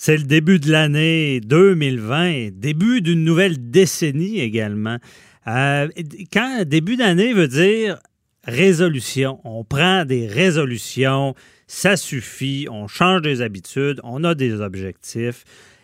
C'est le début de l'année 2020, début d'une nouvelle décennie également. Euh, quand début d'année veut dire résolution, on prend des résolutions, ça suffit, on change des habitudes, on a des objectifs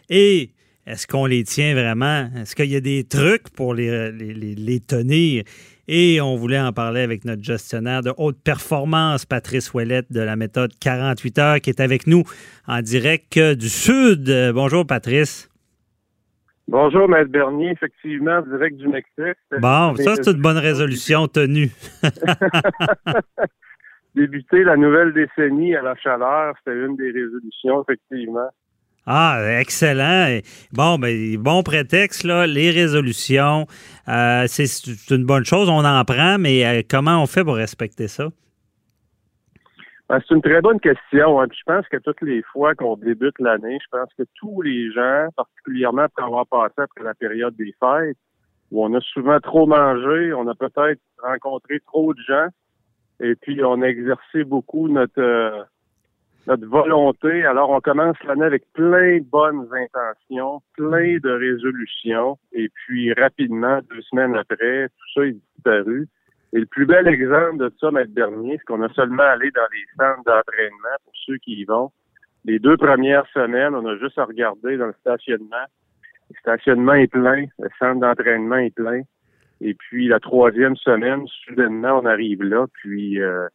et est-ce qu'on les tient vraiment? Est-ce qu'il y a des trucs pour les, les, tenir? Et on voulait en parler avec notre gestionnaire de haute performance, Patrice Ouellette de la méthode 48 heures, qui est avec nous en direct du Sud. Bonjour, Patrice. Bonjour, Maître Bernier. Effectivement, direct du Mexique. Bon, ça, c'est une bonne résolution tenue. Débuter la nouvelle décennie à la chaleur, c'était une des résolutions, effectivement. Ah, excellent. Bon, ben, bon prétexte, là, les résolutions, euh, c'est une bonne chose, on en prend, mais euh, comment on fait pour respecter ça? Ben, c'est une très bonne question. Hein. je pense que toutes les fois qu'on débute l'année, je pense que tous les gens, particulièrement après avoir passé après la période des fêtes, où on a souvent trop mangé, on a peut-être rencontré trop de gens, et puis on a exercé beaucoup notre euh, notre volonté. Alors, on commence l'année avec plein de bonnes intentions, plein de résolutions, et puis rapidement, deux semaines après, tout ça est disparu. Et le plus bel exemple de ça, Maître Bernier, c'est qu'on a seulement allé dans les centres d'entraînement pour ceux qui y vont. Les deux premières semaines, on a juste à regarder dans le stationnement. Le stationnement est plein, le centre d'entraînement est plein. Et puis la troisième semaine, soudainement, on arrive là, puis euh,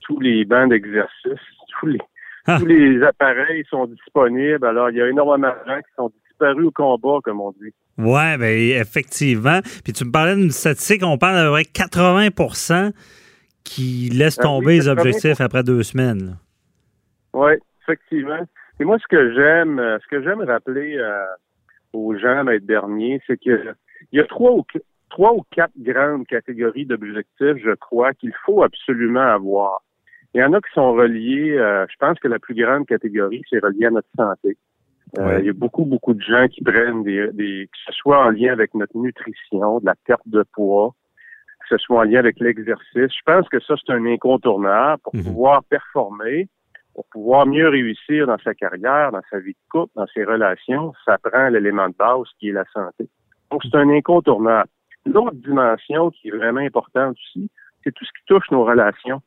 tous les bancs d'exercice, tous les ah. tous les appareils sont disponibles. Alors, il y a énormément de gens qui sont disparus au combat, comme on dit. Oui, bien, effectivement. Puis tu me parlais d'une statistique, on parle d'à peu près 80% qui laissent ah tomber les objectifs après deux semaines. Oui, effectivement. Et moi, ce que j'aime, euh, ce que j'aime rappeler euh, aux gens, maître dernier, c'est que il y a trois ou, trois ou quatre grandes catégories d'objectifs, je crois, qu'il faut absolument avoir. Il y en a qui sont reliés, euh, je pense que la plus grande catégorie, c'est relié à notre santé. Euh, il y a beaucoup, beaucoup de gens qui prennent des, des, que ce soit en lien avec notre nutrition, de la perte de poids, que ce soit en lien avec l'exercice. Je pense que ça, c'est un incontournable pour mhm. pouvoir performer, pour pouvoir mieux réussir dans sa carrière, dans sa vie de couple, dans ses relations. Ça prend l'élément de base qui est la santé. Donc, c'est un incontournable. L'autre dimension qui est vraiment importante aussi, c'est tout ce qui touche nos relations.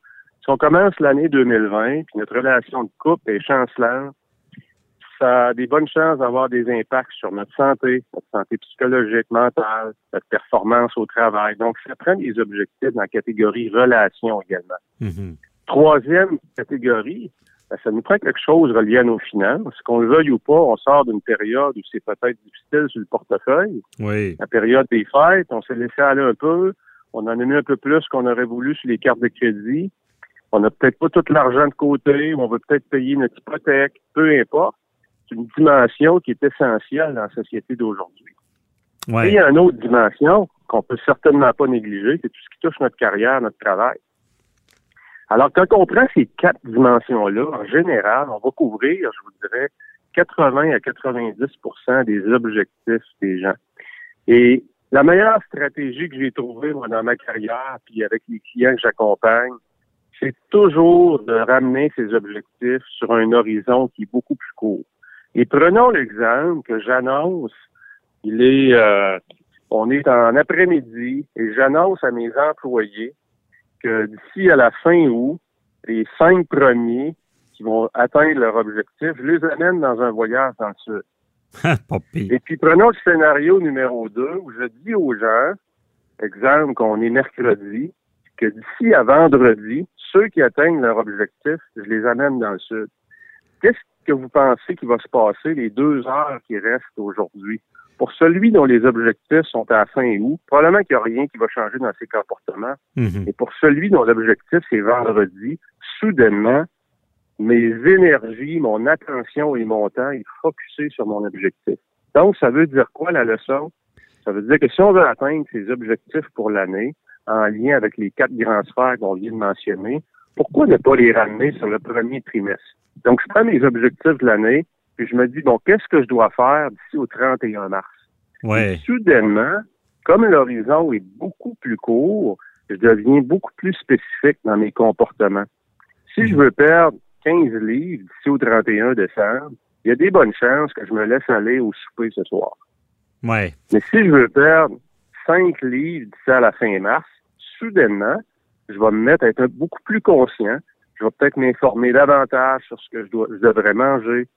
Si on commence l'année 2020, puis notre relation de couple est chancelante, ça a des bonnes chances d'avoir des impacts sur notre santé, notre santé psychologique, mentale, notre performance au travail. Donc, ça prend des objectifs dans la catégorie relations également. Mm-hmm. Troisième catégorie, ben, ça nous prend quelque chose relié à nos finances. Qu'on le veuille ou pas, on sort d'une période où c'est peut-être difficile sur le portefeuille. Oui. La période des fêtes, on s'est laissé aller un peu. On en a mis un peu plus qu'on aurait voulu sur les cartes de crédit. On n'a peut-être pas tout l'argent de côté, on veut peut-être payer notre hypothèque, peu importe c'est une dimension qui est essentielle dans la société d'aujourd'hui. il y a une autre dimension qu'on peut certainement pas négliger, c'est tout ce qui touche notre carrière, notre travail. Alors, quand on prend ces quatre dimensions-là, en général, on va couvrir, je vous dirais, 80 à 90% des objectifs des gens. Et la meilleure stratégie que j'ai trouvée, moi, dans ma carrière, puis avec les clients que j'accompagne, c'est toujours de ramener ces objectifs sur un horizon qui est beaucoup plus court. Et prenons l'exemple que j'annonce, il est, euh, on est en après-midi et j'annonce à mes employés que d'ici à la fin août, les cinq premiers qui vont atteindre leur objectif, je les amène dans un voyage dans le sud. et puis prenons le scénario numéro 2 où je dis aux gens, exemple qu'on est mercredi, que d'ici à vendredi, ceux qui atteignent leur objectif, je les amène dans le sud. Qu'est-ce que vous pensez qu'il va se passer les deux heures qui restent aujourd'hui? Pour celui dont les objectifs sont à la fin août, probablement qu'il n'y a rien qui va changer dans ses comportements. Mhm. Et pour celui dont l'objectif c'est vendredi, soudainement, mes énergies, mon attention et mon temps est focusé sur mon objectif. Donc, ça veut dire quoi la leçon? Ça veut dire que si on veut atteindre ces objectifs pour l'année, en lien avec les quatre grands sphères qu'on vient de mentionner, pourquoi ne pas les ramener sur le premier trimestre? Donc, je prends mes objectifs de l'année, puis je me dis, bon, qu'est-ce que je dois faire d'ici au 31 mars? Ouais. soudainement, comme l'horizon est beaucoup plus court, je deviens beaucoup plus spécifique dans mes comportements. Si je veux perdre 15 livres d'ici au 31 décembre, il y a des bonnes chances que je me laisse aller au souper ce soir. Ouais. Mais si je veux perdre 5 livres d'ici à la fin mars, soudainement, je vais me mettre à être beaucoup plus conscient. Je vais peut-être m'informer davantage sur ce que je, dois, je devrais manger.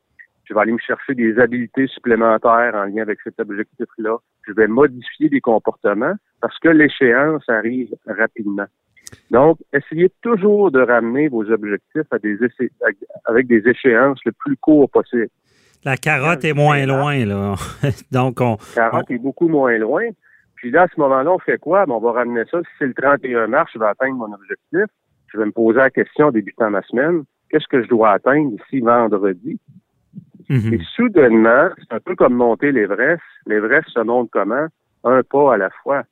Je vais aller me chercher des habiletés supplémentaires en lien avec cet objectif-là. Je vais modifier des comportements parce que l'échéance arrive rapidement. Donc, essayez toujours de ramener vos objectifs à des avec des échéances le plus court possible. La carotte est moins loin, là. Donc, on. La carotte est beaucoup moins loin. Puis là, à ce moment-là, on fait quoi? Ben, on va ramener ça. Si c'est le 31 mars, je vais atteindre mon objectif. Je vais me poser la question débutant ma semaine. Qu'est-ce que je dois atteindre ici vendredi? Mhm. Et soudainement, c'est un peu comme monter l'Everest. L'Everest se monte comment? Un pas à la fois.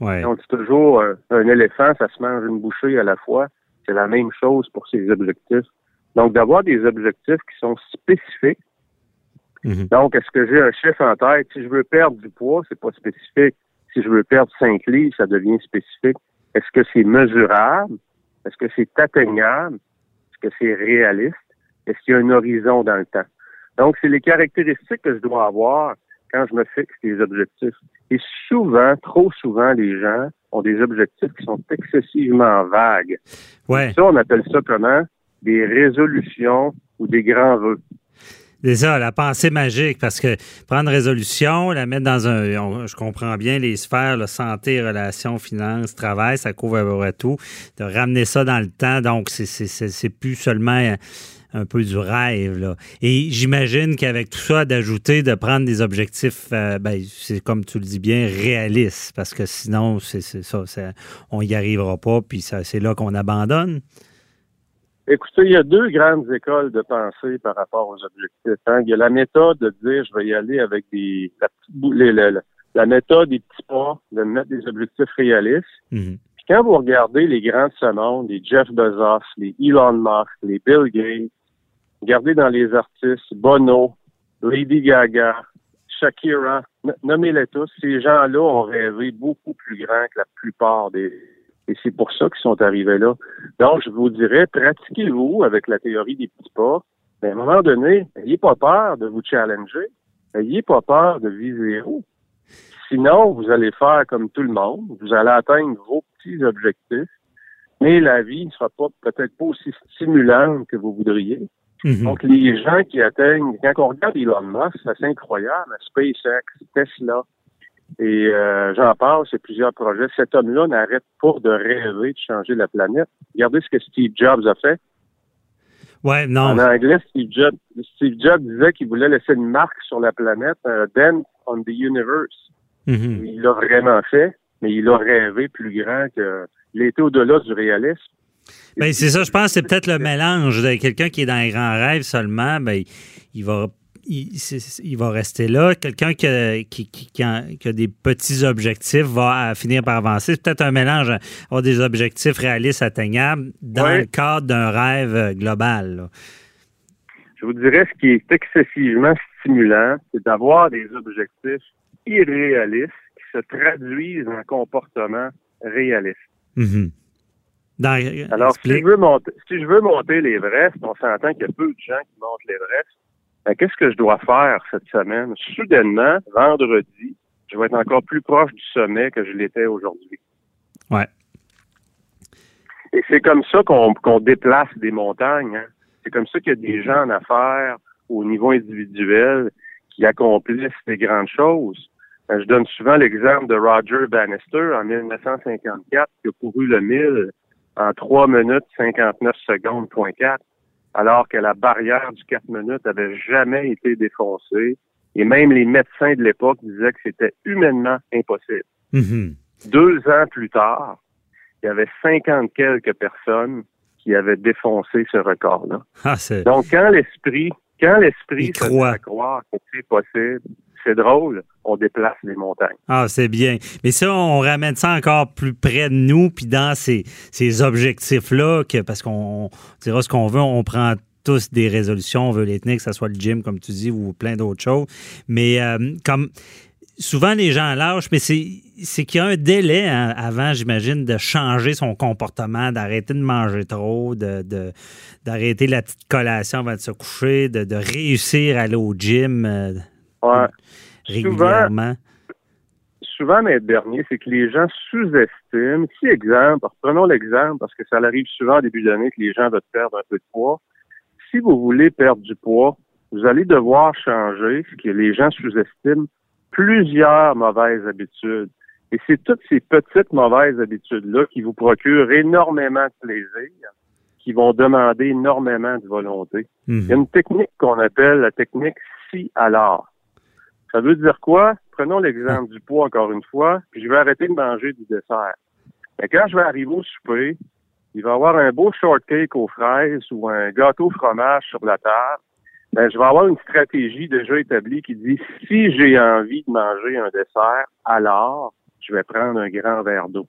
Ouais. On dit toujours, euh, un éléphant, ça se mange une bouchée à la fois. C'est la même chose pour ses objectifs. Donc, d'avoir des objectifs qui sont spécifiques. Mhm. Donc, est-ce que j'ai un chiffre en tête? Si je veux perdre du poids, c'est pas spécifique. Si je veux perdre 5 livres, ça devient spécifique. Est-ce que c'est mesurable? Est-ce que c'est atteignable? Est-ce que c'est réaliste? Est-ce qu'il y a un horizon dans le temps? Donc, c'est les caractéristiques que je dois avoir quand je me fixe des objectifs. Et souvent, trop souvent, les gens ont des objectifs qui sont excessivement vagues. Ouais. Ça, on appelle ça comment? Des résolutions ou des grands vœux. C'est ça, la pensée magique, parce que prendre résolution, la mettre dans un. je comprends bien les sphères, là, santé, relations, finances, travail, ça couvre à tout. De ramener ça dans le temps, donc c'est- plus seulement un, peu du rêve. Et j'imagine qu'avec tout ça, d'ajouter, de prendre des objectifs, euh, ben, c'est comme tu le dis bien, réalistes, parce que sinon, c'est ça, on n'y arrivera pas, puis c'est là qu'on abandonne. Écoutez, il y a deux grandes écoles de pensée par rapport aux objectifs. hein. Il y a la méthode de dire je vais y aller avec des la, les- la- la méthode des petits pas, de mettre des objectifs réalistes. Mhm. Puis quand vous regardez les grands de ce monde, les Jeff Bezos, les Elon Musk, les Bill Gates, regardez dans les artistes, Bono, Lady Gaga, Shakira, n- nommez-les tous, ces gens-là ont rêvé beaucoup plus grand que la plupart des... Et c'est pour ça qu'ils sont arrivés là. Donc, je vous dirais, pratiquez-vous avec la théorie des petits pas. Mais à un moment donné, n'ayez pas peur de vous challenger. N'ayez pas peur de viser haut. Sinon, vous allez faire comme tout le monde. Vous allez atteindre vos petits objectifs. Mais la vie ne sera pas peut-être pas aussi stimulante que vous voudriez. Mhm. Donc, les gens qui atteignent, quand on regarde Elon Musk, c'est incroyable. SpaceX, Tesla, et euh, j'en parle, c'est plusieurs projets. Cet homme-là n'arrête pas de rêver de changer la planète. Regardez ce que Steve Jobs a fait. Ouais, non. En anglais, Steve Jobs, Steve Jobs disait qu'il voulait laisser une marque sur la planète, un dent on the universe. Mhm. Il l'a vraiment fait, mais il a rêvé plus grand que... Il était au-delà du réalisme. Ben, c'est ça, je pense que c'est peut-être le mélange de quelqu'un qui est dans les grands rêves seulement, ben, il, il va. Il, va rester là. Quelqu'un qui, a- qui, qui- qui a, qui a des petits objectifs va euh, finir par avancer. C'est peut-être un mélange, avoir des objectifs réalistes, atteignables, dans Ouais. le cadre d'un rêve euh, global. là. Je vous dirais, ce qui est excessivement stimulant, c'est d'avoir des objectifs irréalistes qui se traduisent en comportements réalistes. Mhm. Dans- Alors, si je veux monter, si je veux monter l'Everest, on s'entend qu'il y a peu de gens qui montent l'Everest. Ben, qu'est-ce que je dois faire cette semaine? Soudainement, vendredi, je vais être encore plus proche du sommet que je l'étais aujourd'hui. Ouais. Et c'est comme ça qu'on déplace des montagnes. hein. C'est comme ça qu'il y a des gens en affaires au niveau individuel qui accomplissent des grandes choses. Euh, Je donne souvent l'exemple de Roger Bannister en 1954 qui a couru le 1000 en 3 minutes 59 secondes, point 4, alors que la barrière du 4 minutes avait jamais été défoncée. Et même les médecins de l'époque disaient que c'était humainement impossible. Mhm. Deux ans plus tard, il y avait 50 quelques personnes qui avait défoncé ce record-là. Ah, Donc, quand l'esprit, quand l'esprit met à croire que c'est possible, c'est drôle, on déplace les montagnes. Ah, c'est bien. Mais ça, on ramène ça encore plus près de nous, puis dans ces, ces objectifs-là, que, parce qu'on dira ce qu'on veut, on prend tous des résolutions, on veut les tenir, que ce soit le gym, comme tu dis, ou plein d'autres choses. Mais euh, comme souvent les gens lâchent, mais c'est qu'il y a un délai hein, avant, j'imagine, de changer son comportement, d'arrêter de manger trop, de, d'arrêter la petite collation avant de se coucher, de, réussir à aller au gym euh, régulièrement. Souvent, souvent dernier, c'est que les gens sous-estiment. Si, exemple, prenons l'exemple, parce que ça arrive souvent au début d'année que les gens veulent perdre un peu de poids. Si vous voulez perdre du poids, vous allez devoir changer ce que les gens sous-estiment plusieurs mauvaises habitudes. Et c'est toutes ces petites mauvaises habitudes-là qui vous procurent énormément de plaisir, qui vont demander énormément de volonté. Mhm. Il y a une technique qu'on appelle la technique si alors. Ça veut dire quoi? Prenons l'exemple du poids encore une fois, puis je vais arrêter de manger du dessert. Mais quand je vais arriver au souper, il va y avoir un beau shortcake aux fraises ou un gâteau fromage sur la table ben, je vais avoir une stratégie déjà établie qui dit si j'ai envie de manger un dessert, alors je vais prendre un grand verre d'eau.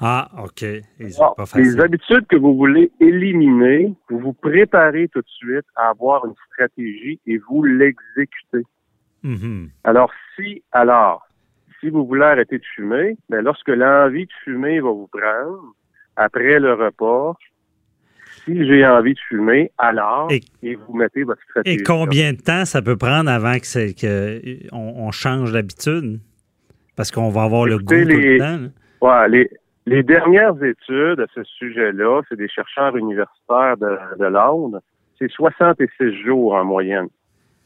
Ah, OK. les habitudes que vous voulez éliminer, vous vous préparez tout de suite à avoir une stratégie et vous l'exécutez. Mm-hmm. Alors, si, alors, si vous voulez arrêter de fumer, ben, lorsque l'envie de fumer va vous prendre, après le repas, si j'ai envie de fumer, alors, et, vous mettez votre stratégie. Et combien de temps ça peut prendre avant que, que on, change d'habitude? Parce qu'on va avoir le goût tout le temps. les, les dernières études à ce sujet-là, c'est des chercheurs universitaires de, de Londres, c'est 66 jours en moyenne.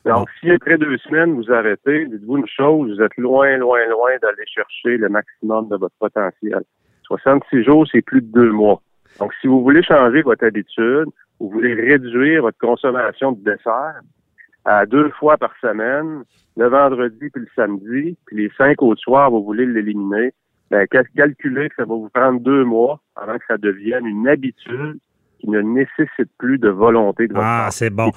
Donc, si après deux semaines, vous arrêtez, dites-vous une chose, vous êtes loin, loin, loin d'aller chercher le maximum de votre potentiel. 66 jours, c'est plus de deux mois. Donc, si vous voulez changer votre habitude, vous voulez réduire votre consommation de dessert à deux fois par semaine, le vendredi puis le samedi, puis les cinq autres soirs, vous voulez l'éliminer, ben, calculez que ça va vous prendre deux mois avant que ça devienne une habitude qui ne nécessite plus de volonté de votre Ah, c'est bon.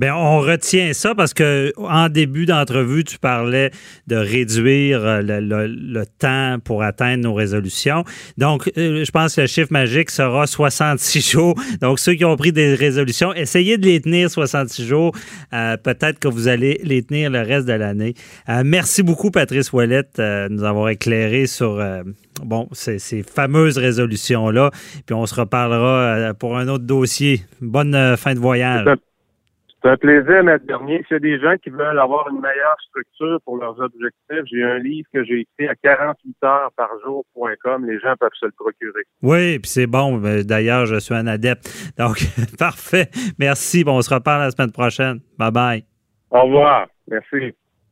Bien, on retient ça parce que en début d'entrevue, tu parlais de réduire euh, le, temps pour atteindre nos résolutions. Donc, euh, je pense que le chiffre magique sera 66 jours. Donc, ceux qui ont pris des résolutions, essayez de les tenir 66 jours. Euh, peut-être que vous allez les tenir le reste de l'année. merci beaucoup, Patrice Ouellette, de nous avoir éclairé sur bon, ces, ces fameuses résolutions-là. Puis on se reparlera pour un autre dossier. Bonne fin de voyage. C'est un plaisir, Maître Dernier. S'il y a des gens qui veulent avoir une meilleure structure pour leurs objectifs, j'ai un livre que j'ai écrit à 48 heures par jour.com. Les gens peuvent se le procurer. Oui, puis c'est bon. D'ailleurs, je suis un adepte. Donc, parfait. Merci. Bon, on se reparle la semaine prochaine. Bye bye. Au revoir. Merci.